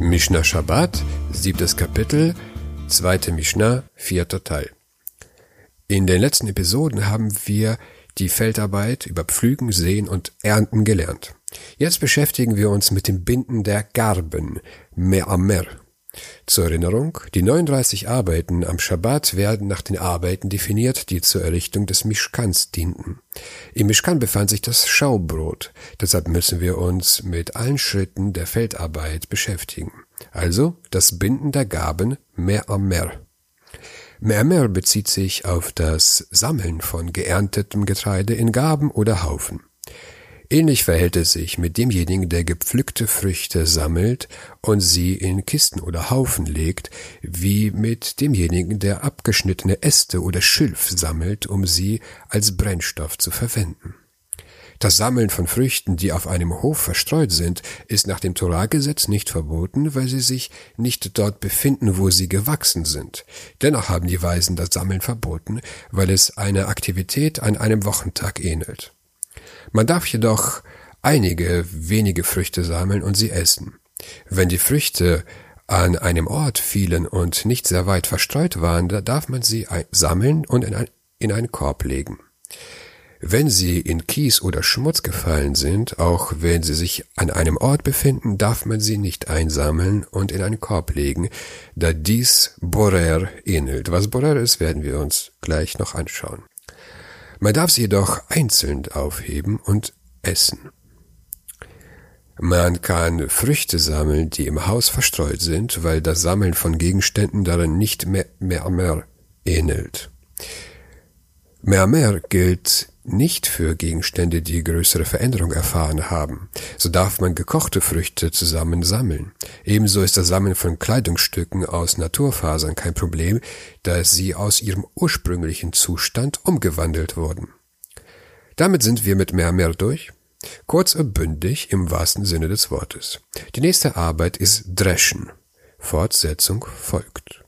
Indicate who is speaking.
Speaker 1: Mishnah Shabbat, siebtes Kapitel, zweite Mishnah, vierter Teil. In den letzten Episoden haben wir die Feldarbeit über Pflügen, Sehen und Ernten gelernt. Jetzt beschäftigen wir uns mit dem Binden der Garben, Me'amer. Zur Erinnerung, die 39 Arbeiten am Schabbat werden nach den Arbeiten definiert, die zur Errichtung des Mischkans dienten. Im Mischkan befand sich das Schaubrot, deshalb müssen wir uns mit allen Schritten der Feldarbeit beschäftigen. Also das Binden der Gaben Me'amer. Me'amer bezieht sich auf das Sammeln von geerntetem Getreide in Gaben oder Haufen. Ähnlich verhält es sich mit demjenigen, der gepflückte Früchte sammelt und sie in Kisten oder Haufen legt, wie mit demjenigen, der abgeschnittene Äste oder Schilf sammelt, um sie als Brennstoff zu verwenden. Das Sammeln von Früchten, die auf einem Hof verstreut sind, ist nach dem Torahgesetz nicht verboten, weil sie sich nicht dort befinden, wo sie gewachsen sind. Dennoch haben die Weisen das Sammeln verboten, weil es einer Aktivität an einem Wochentag ähnelt. Man darf jedoch einige wenige Früchte sammeln und sie essen. Wenn die Früchte an einem Ort fielen und nicht sehr weit verstreut waren, da darf man sie sammeln und in, ein, in einen Korb legen. Wenn sie in Kies oder Schmutz gefallen sind, auch wenn sie sich an einem Ort befinden, darf man sie nicht einsammeln und in einen Korb legen, da dies Borer ähnelt. Was Borer ist, werden wir uns gleich noch anschauen. Man darf sie jedoch einzeln aufheben und essen. Man kann Früchte sammeln, die im Haus verstreut sind, weil das Sammeln von Gegenständen darin nicht mehr, mehr, mehr ähnelt. Mehr gilt nicht für Gegenstände, die größere Veränderung erfahren haben. So darf man gekochte Früchte zusammen sammeln. Ebenso ist das Sammeln von Kleidungsstücken aus Naturfasern kein Problem, da sie aus ihrem ursprünglichen Zustand umgewandelt wurden. Damit sind wir mit mehr mehr durch. Kurz und bündig im wahrsten Sinne des Wortes. Die nächste Arbeit ist Dreschen. Fortsetzung folgt.